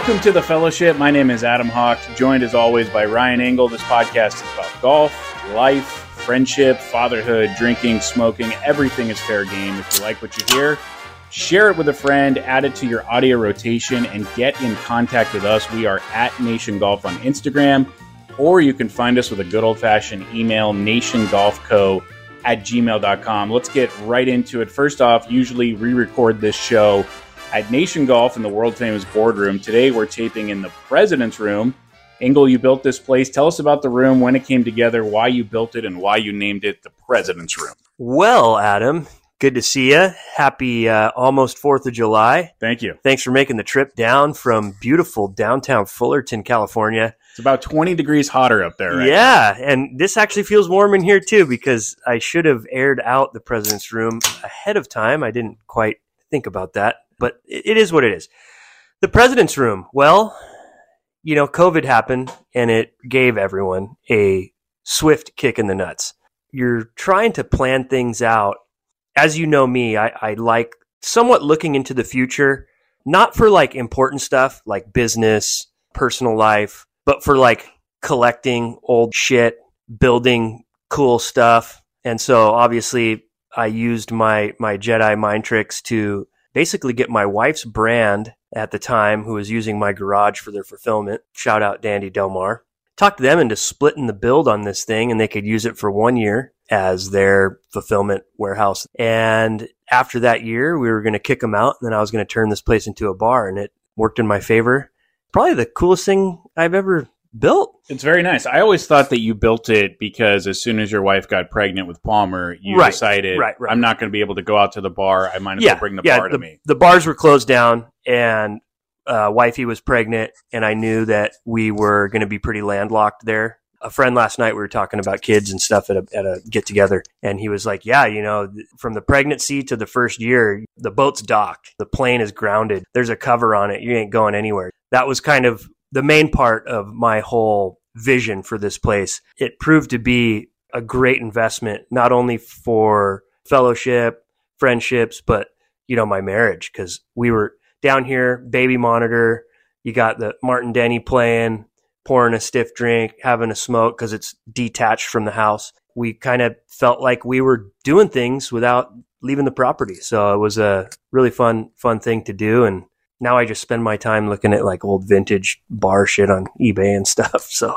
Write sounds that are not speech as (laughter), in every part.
Welcome to the fellowship. My name is Adam Hawk, joined as always by Ryan Engle. This podcast is about golf, life, friendship, fatherhood, drinking, smoking. Everything is fair game. If you like what you hear, share it with a friend, add it to your audio rotation, and get in contact with us. We are at Nation Golf on Instagram, or you can find us with a good old fashioned email, nationgolfco at gmail.com. Let's get right into it. First off, usually re record this show at Nation Golf in the world famous boardroom. Today we're taping in the president's room. Engle, you built this place. Tell us about the room, when it came together, why you built it, and why you named it the president's room. Well, Adam, good to see you. Happy uh, almost 4th of July. Thank you. Thanks for making the trip down from beautiful downtown Fullerton, California. It's about 20 degrees hotter up there, right? Yeah, and this actually feels warm in here too because I should have aired out the president's room ahead of time. I didn't quite think about that but it is what it is. The president's room. Well, you know, COVID happened and it gave everyone a swift kick in the nuts. You're trying to plan things out. As you know me, I, I like somewhat looking into the future, not for like important stuff like business, personal life, but for like collecting old shit, building cool stuff. And so obviously I used my, my Jedi mind tricks to basically get my wife's brand at the time, who was using my garage for their fulfillment. Shout out Dandy Del Mar. Talked them into splitting the build on this thing, and they could use it for one year as their fulfillment warehouse. And after that year, we were going to kick them out, and then I was going to turn this place into a bar, and it worked in my favor. Probably the coolest thing I've ever built. It's very nice. I always thought that you built it because as soon as your wife got pregnant with Palmer, you Right, decided, right, right. I'm not going to be able to go out to the bar. I might as yeah, well bring the yeah, bar to the, me. the bars were closed down, and uh, wifey was pregnant, and I knew that we were going to be pretty landlocked there. A friend last night, we were talking about kids and stuff at a, at a get together, and he was like, "Yeah, you know, th- from the pregnancy to the first year, the boat's docked, the plane is grounded, there's a cover on it, you ain't going anywhere." That was kind of the main part of my whole vision for this place. It proved to be a great investment, not only for fellowship, friendships, but you know, my marriage because we were down here, baby monitor. You got the Martin Denny playing, pouring a stiff drink, having a smoke because it's detached from the house. We kind of felt like we were doing things without leaving the property. So it was a really fun, fun thing to do. And now I just spend my time looking at like old vintage bar shit on eBay and stuff. (laughs) So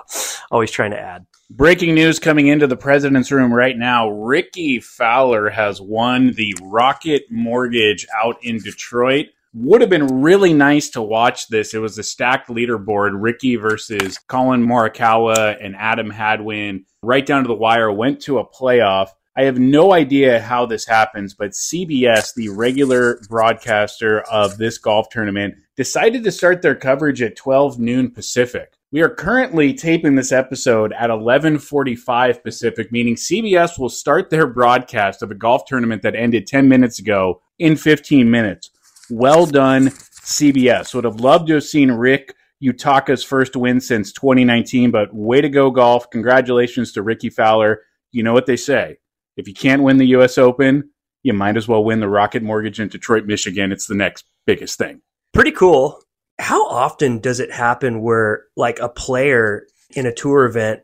always trying to add. Breaking news coming into the president's room right now. Rickie Fowler has won the Rocket Mortgage out in Detroit. Would have been really nice to watch this. It was a stacked leaderboard. Rickie versus Collin Morikawa and Adam Hadwin, right down to the wire, went to a playoff. I have no idea how this happens, but CBS, the regular broadcaster of this golf tournament, decided to start their coverage at 12 noon Pacific. We are currently taping this episode at 11:45 Pacific, meaning CBS will start their broadcast of a golf tournament that ended 10 minutes ago in 15 minutes. Well done, CBS. Would have loved to have seen Rick Utaka's first win since 2019, but way to go, golf. Congratulations to Rickie Fowler. You know what they say. If you can't win the U.S. Open, you might as well win the Rocket Mortgage in Detroit, Michigan. It's the next biggest thing. Pretty cool. How often does it happen where like a player in a tour event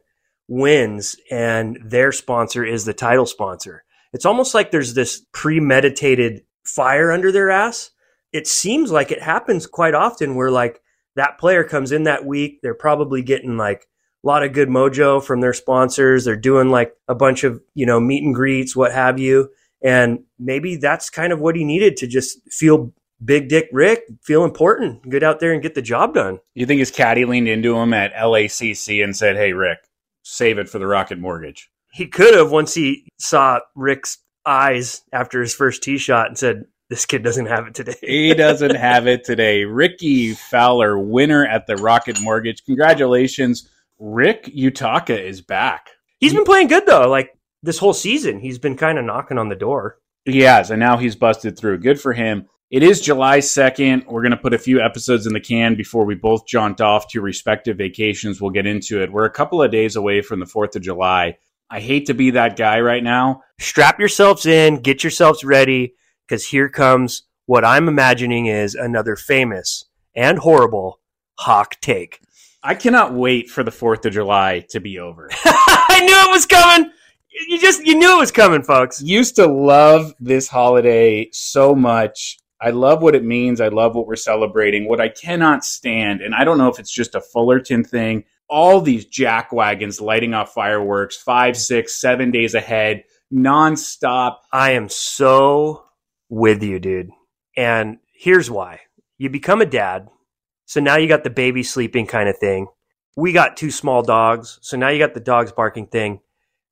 wins and their sponsor is the title sponsor? It's almost like there's this premeditated fire under their ass. It seems like it happens quite often where like that player comes in that week, they're probably getting like a lot of good mojo from their sponsors. They're doing like a bunch of, you know, meet and greets, what have you. And maybe that's kind of what he needed to just feel big dick Rick, feel important, get out there and get the job done. You think his caddy leaned into him at LACC and said, "Hey, Rick, save it for the Rocket Mortgage." He could have once he saw Rick's eyes after his first tee shot and said, This kid doesn't have it today. He doesn't have it today. (laughs) Rickie Fowler, winner at the Rocket Mortgage. Congratulations. Rick Utaka is back. He's been playing good though. Like this whole season, he's been kind of knocking on the door. He has, and now he's busted through. Good for him. It is July 2nd. We're going to put a few episodes in the can before we both jaunt off to respective vacations. We'll get into it. We're a couple of days away from the 4th of July. I hate to be that guy right now. Strap yourselves in, get yourselves ready, because here comes what I'm imagining is another famous and horrible hawk take. I cannot wait for the 4th of July to be over. (laughs) I knew it was coming. You just you knew it was coming, folks. Used to love this holiday so much. I love what it means. I love what we're celebrating. What I cannot stand, and I don't know if it's just a Fullerton thing, all these jack wagons lighting off fireworks five, six, seven days ahead, nonstop. I am so with you, dude. And here's why. You become a dad, so now you got the baby sleeping kind of thing. We got two small dogs, so now you got the dogs barking thing.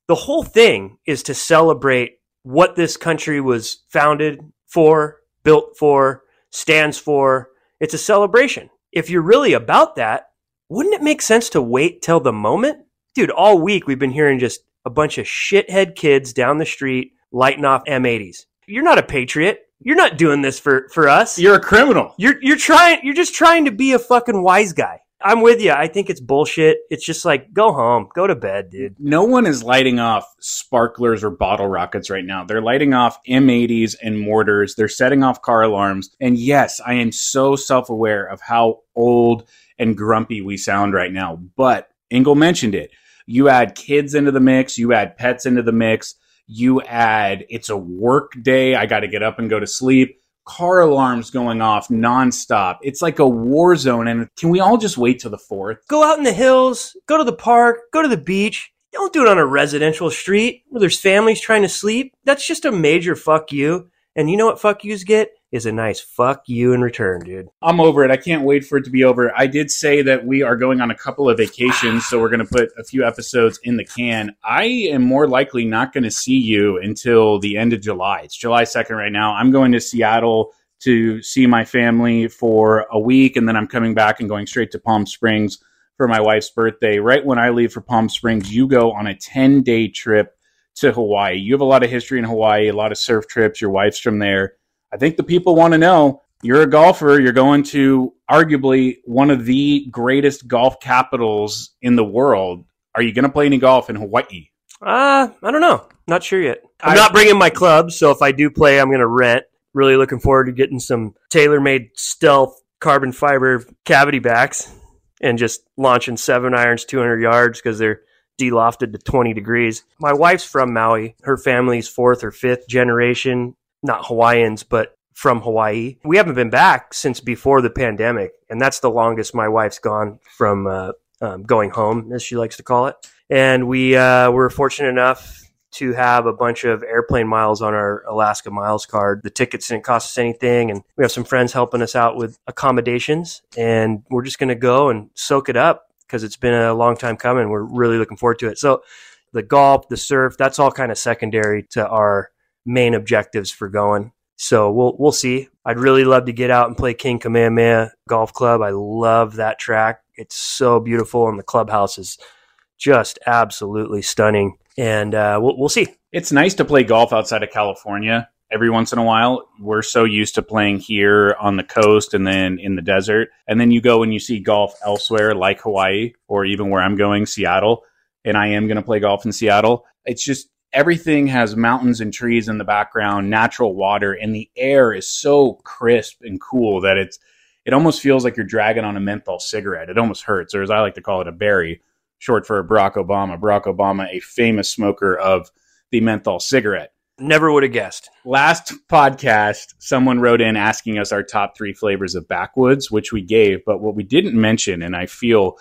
The whole thing is to celebrate what this country was founded for, built for, stands for. It's a celebration. If you're really about that, wouldn't it make sense to wait till the moment? Dude, all week we've been hearing just a bunch of shithead kids down the street lighting off M80s. You're not a patriot. You're not doing this for, for us. You're a criminal. You're you're trying you're just trying to be a fucking wise guy. I'm with you. I think it's bullshit. It's just like go home, go to bed, dude. No one is lighting off sparklers or bottle rockets right now. They're lighting off M80s and mortars. They're setting off car alarms. And yes, I am so self aware of how old and grumpy we sound right now. But Engle mentioned it. You add kids into the mix, you add pets into the mix, you add it's a work day. I got to get up and go to sleep. Car alarms going off nonstop. It's like a war zone. And can we all just wait till the fourth? Go out in the hills, go to the park, go to the beach. Don't do it on a residential street where there's families trying to sleep. That's just a major fuck you. And you know what fuck yous get? Is a nice fuck you in return, dude. I'm over it. I can't wait for it to be over. I did say that we are going on a couple of vacations, so we're going to put a few episodes in the can. I am more likely not going to see you until the end of July. It's July 2nd right now. I'm going to Seattle to see my family for a week, and then I'm coming back and going straight to Palm Springs for my wife's birthday. Right when I leave for Palm Springs, you go on a 10 day trip to Hawaii. You have a lot of history in Hawaii, a lot of surf trips. Your wife's from there. I think the people want to know you're a golfer. You're going to arguably one of the greatest golf capitals in the world. Are you going to play any golf in Hawaii? Uh, I don't know. Not sure yet. I'm I- not bringing my clubs, so if I do play, I'm going to rent. Really looking forward to getting some TaylorMade Stealth carbon fiber cavity backs and just launching seven irons 200 yards because they're delofted to 20 degrees. My wife's from Maui. Her family's fourth or fifth generation, not Hawaiians, but from Hawaii. We haven't been back since before the pandemic, and that's the longest my wife's gone from uh, um, going home, as she likes to call it. And we uh, were fortunate enough to have a bunch of airplane miles on our Alaska Miles card. The tickets didn't cost us anything, and we have some friends helping us out with accommodations. And we're just going to go and soak it up because it's been a long time coming. We're really looking forward to it. So, the golf, the surf, that's all kind of secondary to our main objectives for going. So we'll we'll see. I'd really love to get out and play King Kamehameha Golf Club. I love that track. It's so beautiful, and the clubhouse is just absolutely stunning. And uh, we'll we'll see. It's nice to play golf outside of California every once in a while. We're so used to playing here on the coast and then in the desert. And then you go and you see golf elsewhere, like Hawaii or even where I'm going, Seattle. And I am going to play golf in Seattle. It's just everything has mountains and trees in the background, natural water, and the air is so crisp and cool that it's it almost feels like you're dragging on a menthol cigarette. It almost hurts, or as I like to call it, a berry, short for Barack Obama. Barack Obama, a famous smoker of the menthol cigarette. Never would have guessed. Last podcast, someone wrote in asking us our top three flavors of backwoods, which we gave. But what we didn't mention, and I feel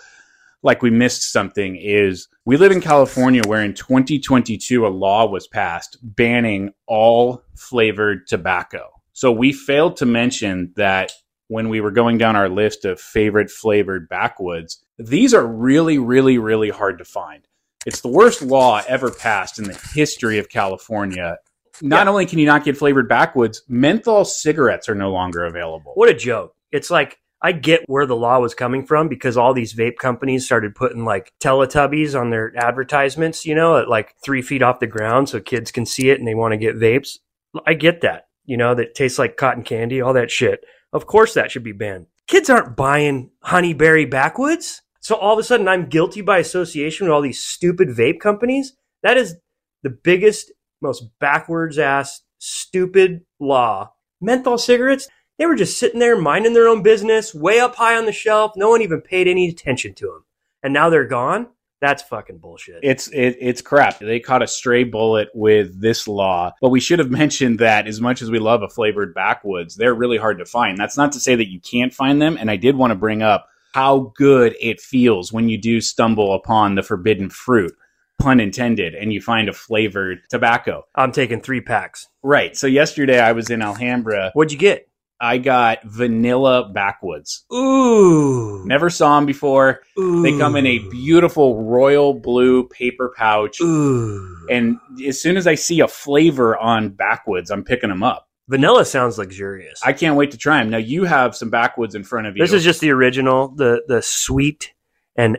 like we missed something, is we live in California where in 2022 a law was passed banning all flavored tobacco. So we failed to mention that when we were going down our list of favorite flavored backwoods, these are really, really, really hard to find. It's the worst law ever passed in the history of California. Not Yeah. only can you not get flavored backwoods, menthol cigarettes are no longer available. What a joke. It's like I get where the law was coming from because all these vape companies started putting like Teletubbies on their advertisements, you know, at like three feet off the ground so kids can see it and they want to get vapes. I get that, you know, that tastes like cotton candy, all that shit. Of course that should be banned. Kids aren't buying honeyberry backwoods. So all of a sudden I'm guilty by association with all these stupid vape companies. That is the biggest, most backwards ass, stupid law. Menthol cigarettes, They were just sitting there minding their own business, way up high on the shelf. No one even paid any attention to them. And now they're gone. That's fucking bullshit. It's it, it's crap. They caught a stray bullet with this law, but we should have mentioned that as much as we love a flavored backwoods, they're really hard to find. That's not to say that you can't find them. And I did want to bring up how good it feels when you do stumble upon the forbidden fruit, pun intended, and you find a flavored tobacco. I'm taking three packs. Right. So yesterday I was in Alhambra. What'd you get? I got vanilla backwoods. Ooh. Never saw them before. Ooh. They come in a beautiful royal blue paper pouch. Ooh. And as soon as I see a flavor on backwoods, I'm picking them up. Vanilla sounds luxurious. I can't wait to try them. Now you have some backwoods in front of you. this is just the original, the the sweet and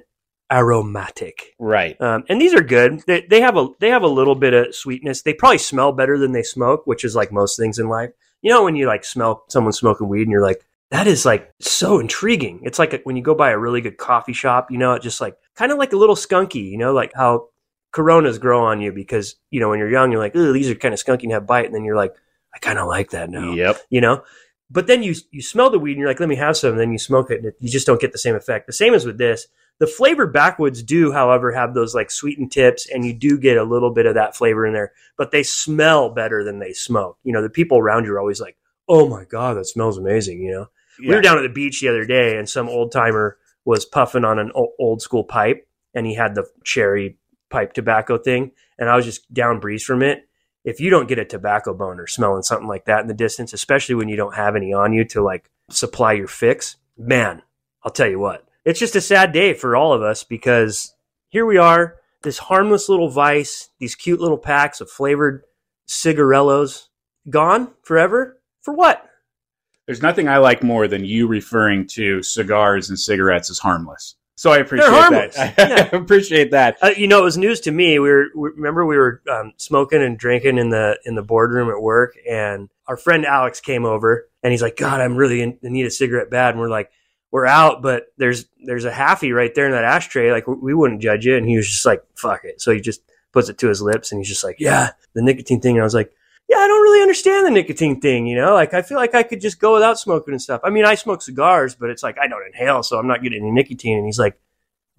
aromatic. right. Um, and these are good. They, they have a they have a little bit of sweetness. They probably smell better than they smoke, which is like most things in life. You know, when you like smell someone smoking weed, and you're like, that is like so intriguing. It's like when you go by a really good coffee shop. You know, it just like kind of like a little skunky. You know, like how Coronas grow on you because you know when you're young, you're like, oh, these are kind of skunky and have bite, and then you're like, I kind of like that now Yep. you know but then you you smell the weed and you're like let me have some and then you smoke it and it, you just don't get the same effect. The same as with this. The flavored backwoods do however have those like sweetened tips and you do get a little bit of that flavor in there but they smell better than they smoke. You know the people around you are always like oh my god that smells amazing you know? We were down at the beach the other day and some old timer was puffing on an old school pipe and he had the cherry pipe tobacco thing and i was just down breeze from it if you don't get a tobacco boner smelling something like that in the distance, especially when you don't have any on you to like supply your fix, man, I'll tell you what, it's just a sad day for all of us because here we are, this harmless little vice, these cute little packs of flavored cigarellos gone forever. For what? There's nothing I like more than you referring to cigars and cigarettes as harmless. So I appreciate that. (laughs) I (laughs) appreciate that. Uh, you know, it was news to me. We were we, remember we were um, smoking and drinking in the in the boardroom at work, and our friend Alex came over, and he's like, "God, I'm really in, in need a cigarette bad." And we're like, "We're out, but there's there's a halfie right there in that ashtray. Like we, we wouldn't judge you." And he was just like, "Fuck it." So he just puts it to his lips, and he's just like, "Yeah, the nicotine thing." And I was like. Yeah, I don't really understand the nicotine thing, you know? Like, I feel like I could just go without smoking and stuff. I mean, I smoke cigars, but it's like I don't inhale, so I'm not getting any nicotine. And he's like,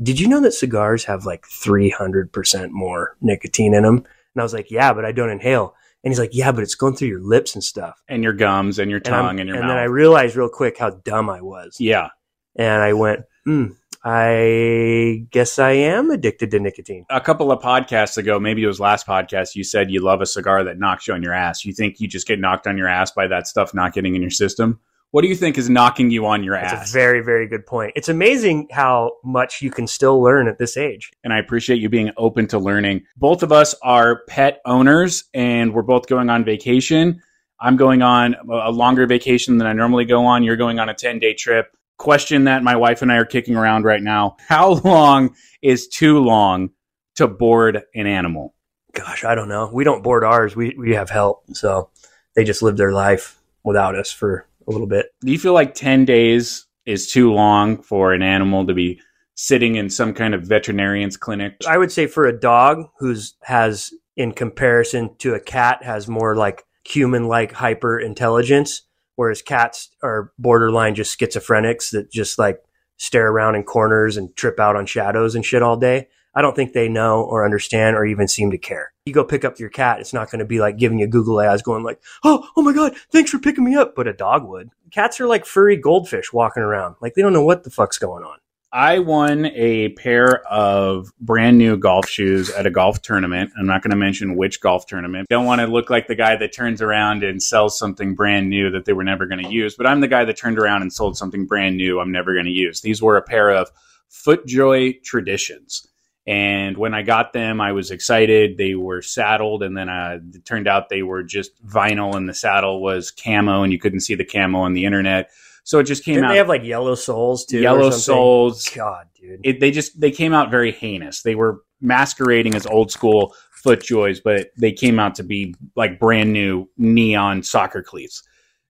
did you know that cigars have like 300% more nicotine in them? And I was like, yeah, but I don't inhale. And he's like, yeah, but it's going through your lips and stuff. And your gums and your And, tongue and your mouth and mouth. then I realized real quick how dumb I was. yeah. And I went, hmm, I guess I am addicted to nicotine. A couple of podcasts ago, maybe it was last podcast, you said you love a cigar that knocks you on your ass. You think you just get knocked on your ass by that stuff not getting in your system? What do you think is knocking you on your That's ass? a very, very good point. It's amazing how much you can still learn at this age. and I appreciate you being open to learning. Both of us are pet owners and we're both going on vacation. I'm going on a longer vacation than I normally go on. You're going on a 10 day trip. Question that my wife and I are kicking around right now. How long is too long to board an animal? Gosh, I don't know. We don't board ours. We, we have help. So they just live their life without us for a little bit. Do you feel like 10 days is too long for an animal to be sitting in some kind of veterinarian's clinic? I would say for a dog who's has in comparison to a cat has more like human like hyper intelligence, whereas cats are borderline just schizophrenics that just like stare around in corners and trip out on shadows and shit all day. I don't think they know or understand or even seem to care. You go pick up your cat, it's not going to be like giving you Google eyes going like, "Oh, oh my god, thanks for picking me up." But a dog would. Cats are like furry goldfish walking around. Like they don't know what the fuck's going on. I won a pair of brand new golf shoes at a golf tournament. I'm not going to mention which golf tournament. Don't want to look like the guy that turns around and sells something brand new that they were never going to use, but I'm the guy that turned around and sold something brand new I'm never going to use. These were a pair of FootJoy Traditions. And when I got them, I was excited. They were saddled, and then uh, it turned out they were just vinyl, and the saddle was camo, and you couldn't see the camo on the internet. So it just came Didn't out they have like yellow soles too? yellow soles, God, dude. it, they just they came out very heinous. They were masquerading as old school FootJoys, but they came out to be like brand new neon soccer cleats.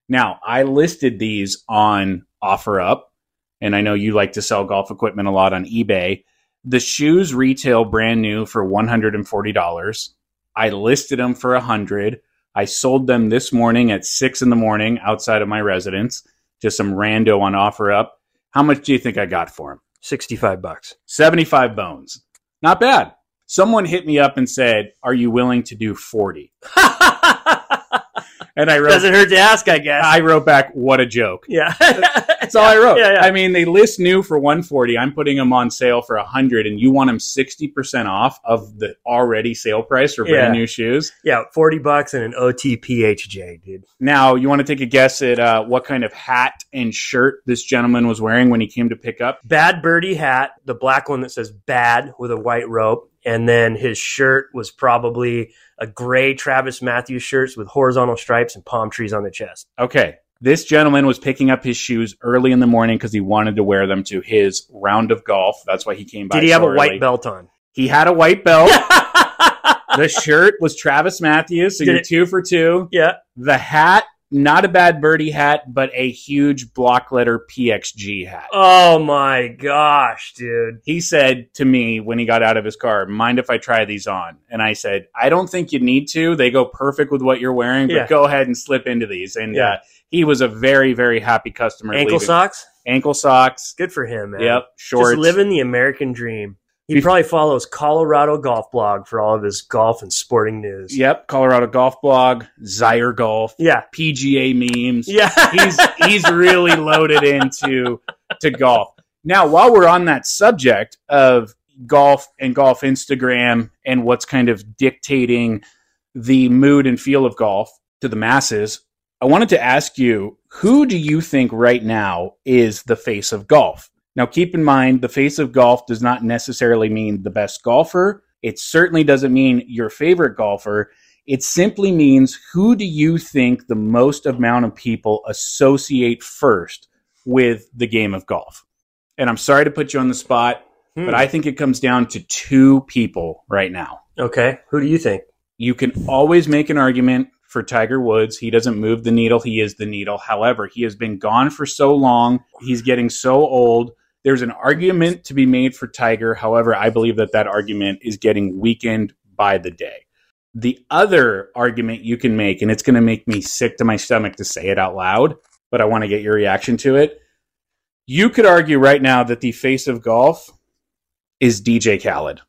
Now, I listed these on OfferUp, and I know you like to sell golf equipment a lot on eBay. The shoes retail brand new for $140. I listed them for 100. I sold them this morning at six in the morning outside of my residence. Just some rando on OfferUp. How much do you think I got for him? 65 bucks. 75 bones. Not bad. Someone hit me up and said, Are you willing to do 40? (laughs) And I wrote, Doesn't hurt to ask, I guess. I wrote back, What a joke. yeah. That's all (laughs) I wrote. Yeah, yeah. I mean, they list new for 140. I'm putting them on sale for 100, and you want them 60% off of the already sale price for brand Yeah. new shoes. yeah, 40 bucks and an OTPHJ, dude. Now, you want to take a guess at uh, what kind of hat and shirt this gentleman was wearing when he came to pick up? Bad Birdie hat, the black one that says bad with a white rope. And then his shirt was probably a gray Travis Matthews shirt with horizontal stripes and palm trees on the chest. Okay. This gentleman was picking up his shoes early in the morning because he wanted to wear them to his round of golf. That's why he came by. Did he have so a white belt on? He had a white belt. (laughs) the shirt was Travis Matthews, so Did you're it- two for two. yeah. The hat, not a bad birdie hat, but a huge block letter PXG hat. Oh my gosh, dude. He said to me when he got out of his car, Mind if I try these on? And I said, I don't think you need to. They go perfect with what you're wearing, but Yeah. go ahead and slip into these. And Yeah. uh, he was a very, very happy customer. Ankle leaving. socks? Ankle socks. Good for him, man. Yep. Shorts. Just living the American dream. He Bef- probably follows Colorado Golf Blog for all of his golf and sporting news. Yep. Colorado Golf Blog, Zyre Golf, Yeah. PGA memes. Yeah. (laughs) he's he's really loaded into to golf. Now, while we're on that subject of golf and golf Instagram and what's kind of dictating the mood and feel of golf to the masses, I wanted to ask you, who do you think right now is the face of golf? Now, keep in mind, the face of golf does not necessarily mean the best golfer. It certainly doesn't mean your favorite golfer. It simply means who do you think the most amount of people associate first with the game of golf? And I'm sorry to put you on the spot, Hmm. but I think it comes down to two people right now. Okay. Who do you think? You can always make an argument for Tiger Woods. He doesn't move the needle, he is the needle. However, he has been gone for so long, he's getting so old. There's an argument to be made for Tiger. However, I believe that that argument is getting weakened by the day. The other argument you can make, and it's going to make me sick to my stomach to say it out loud, but I want to get your reaction to it. You could argue right now that the face of golf is DJ Khaled.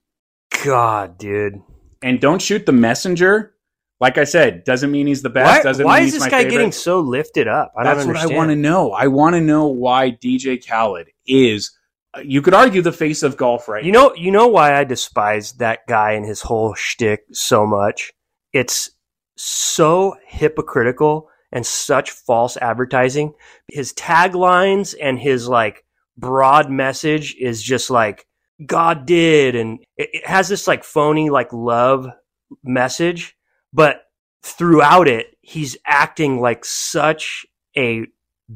God, dude. And don't shoot the messenger. Like I said, doesn't mean he's the best. Why, doesn't why is this guy favorite. getting so lifted up? I That's don't what I want to know. I want to know why DJ Khaled is. Uh, you could argue the face of golf right You know, you know why I despise that guy and his whole shtick so much. It's so hypocritical and such false advertising. His taglines and his like broad message is just like God did, and it, it has this like phony like love message, but throughout it, he's acting like such a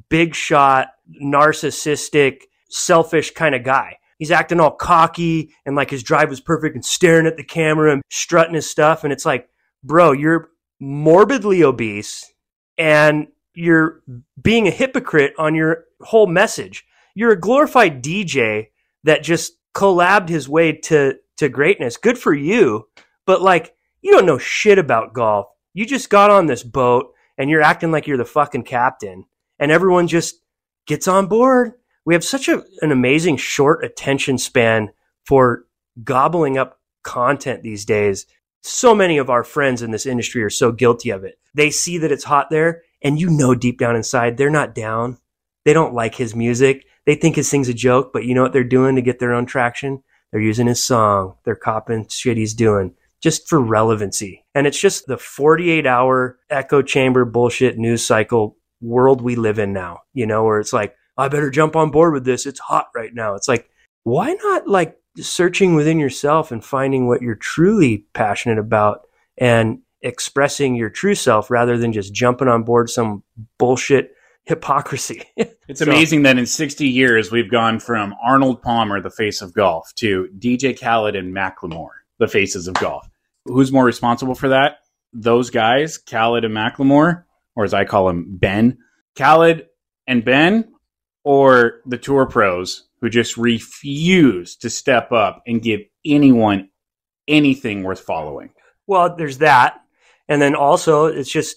big shot, narcissistic, selfish kind of guy. He's acting all cocky and like his drive was perfect and staring at the camera and strutting his stuff. And it's like, bro, you're morbidly obese and you're being a hypocrite on your whole message. You're a glorified DJ that just collabed his way to, to greatness. Good for you. But like, you don't know shit about golf. You just got on this boat and you're acting like you're the fucking captain and everyone just gets on board. We have such a, an amazing short attention span for gobbling up content these days. So many of our friends in this industry are so guilty of it. They see that it's hot there and you know deep down inside they're not down. They don't like his music. They think his thing's a joke, but you know what they're doing to get their own traction? They're using his song. They're copying shit he's doing just for relevancy. And it's just the 48 hour echo chamber bullshit news cycle world we live in now, you know, where it's like, I better jump on board with this. It's hot right now. It's like, why not like searching within yourself and finding what you're truly passionate about and expressing your true self rather than just jumping on board some bullshit hypocrisy? (laughs) It's So- amazing that in 60 years we've gone from Arnold Palmer, the face of golf, to DJ Khaled and Macklemore, the faces of golf. Who's more responsible for that? Those guys, Khaled and Macklemore, or as I call him, Ben. Khaled and Ben, or the tour pros who just refuse to step up and give anyone anything worth following. Well, there's that. And then also, it's just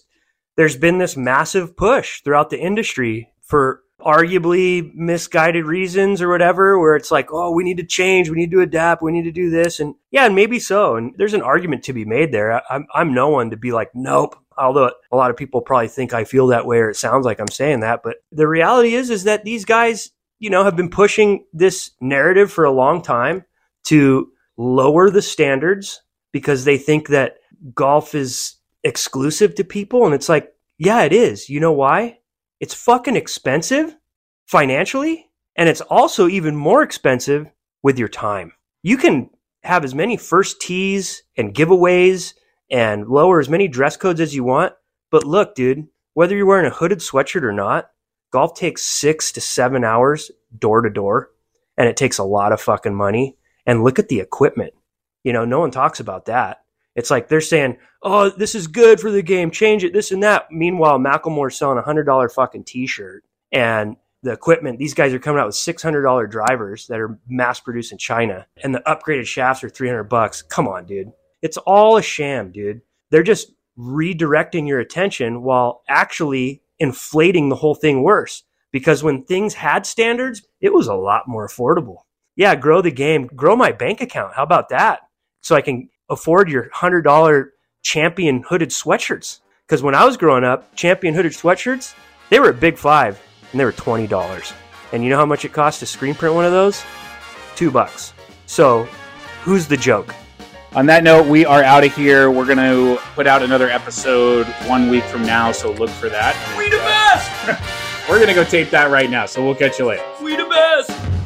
there's been this massive push throughout the industry for arguably misguided reasons or whatever, where it's like, oh, we need to change, we need to adapt, we need to do this. And yeah, and maybe so. And there's an argument to be made there. I'm, I'm no one to be like, nope. Although a lot of people probably think I feel that way or it sounds like I'm saying that. But the reality is, is that these guys, you know, have been pushing this narrative for a long time to lower the standards because they think that golf is exclusive to people. And it's like, yeah, it is. You know why? It's fucking expensive financially. And it's also even more expensive with your time. You can have as many first tees and giveaways and lower as many dress codes as you want. But look, dude, whether you're wearing a hooded sweatshirt or not, golf takes six to seven hours door to door. And it takes a lot of fucking money. And look at the equipment. You know, no one talks about that. It's like they're saying, "Oh, this is good for the game. Change it, this and that." Meanwhile, Macklemore's selling a hundred dollar fucking T-shirt, and the equipment. These guys are coming out with six hundred dollar drivers that are mass produced in China, and the upgraded shafts are three hundred bucks. Come on, dude. It's all a sham, dude. They're just redirecting your attention while actually inflating the whole thing worse. Because when things had standards, it was a lot more affordable. Yeah, grow the game, grow my bank account. How about that? So I can afford your hundred dollar champion hooded sweatshirts. Because when I was growing up, champion hooded sweatshirts, they were a big five and they were twenty dollars. And you know how much it cost to screen print one of those? Two bucks. So who's the joke? On that note, we are out of here. We're going to put out another episode one week from now, so look for that. We the best! (laughs) We're going to go tape that right now, so we'll catch you later. We the best!